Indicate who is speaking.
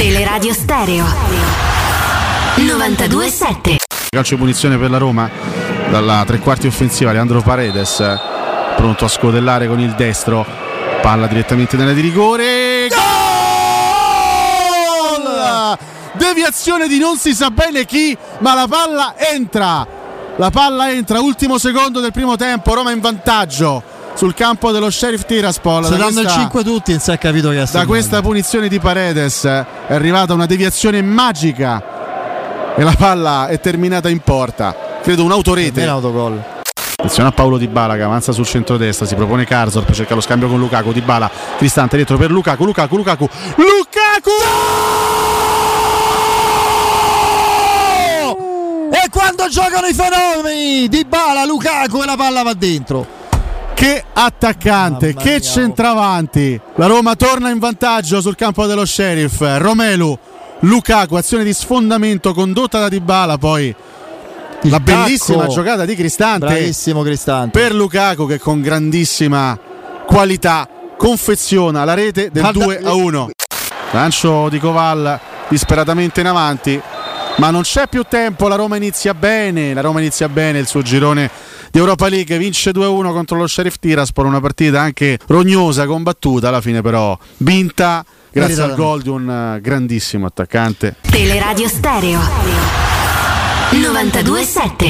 Speaker 1: Teleradio Stereo. 927
Speaker 2: Calcio punizione per la Roma. Dalla tre quarti offensiva Leandro Paredes pronto a scodellare con il destro. Palla direttamente nella di rigore. Gol! Deviazione di non si sa bene chi ma la palla entra. La palla entra ultimo secondo del primo tempo Roma in vantaggio sul campo dello Sheriff Tiraspol.
Speaker 3: Se danno il 5 tutti, non si è capito che
Speaker 2: Da questa punizione di Paredes è arrivata una deviazione magica e la palla è terminata in porta. Credo un'autorete.
Speaker 3: Un autogol.
Speaker 2: Attenzione a Paolo Di Bala che avanza sul centro-destra, si propone Karsdorp, cerca lo scambio con Lukaku, Di Bala, Cristante dietro per Lukaku, Lukaku, Lukaku, Lukaku!
Speaker 3: E quando giocano i fenomeni Di Bala, Lukaku e la palla va dentro.
Speaker 2: Che attaccante,
Speaker 3: Mamma
Speaker 2: che
Speaker 3: mia.
Speaker 2: centravanti. La Roma torna in vantaggio sul campo dello Sheriff. Romelu, Lukaku, azione di sfondamento condotta da Dybala, poi
Speaker 3: Il
Speaker 2: la bellissima
Speaker 3: tacco.
Speaker 2: giocata di Cristante
Speaker 3: Bravissimo Cristante.
Speaker 2: per Lukaku che con grandissima qualità confeziona la rete del
Speaker 3: Guarda-
Speaker 2: 2 a 1. Lancio di Koval disperatamente in avanti, ma non c'è più tempo, la Roma inizia bene, la Roma inizia bene il suo girone di Europa League, vince 2-1 contro lo Sheriff Tiraspol, una partita anche rognosa, combattuta, alla fine però vinta grazie al gol di un eh, grandissimo attaccante.
Speaker 1: Teleradio Stereo. 927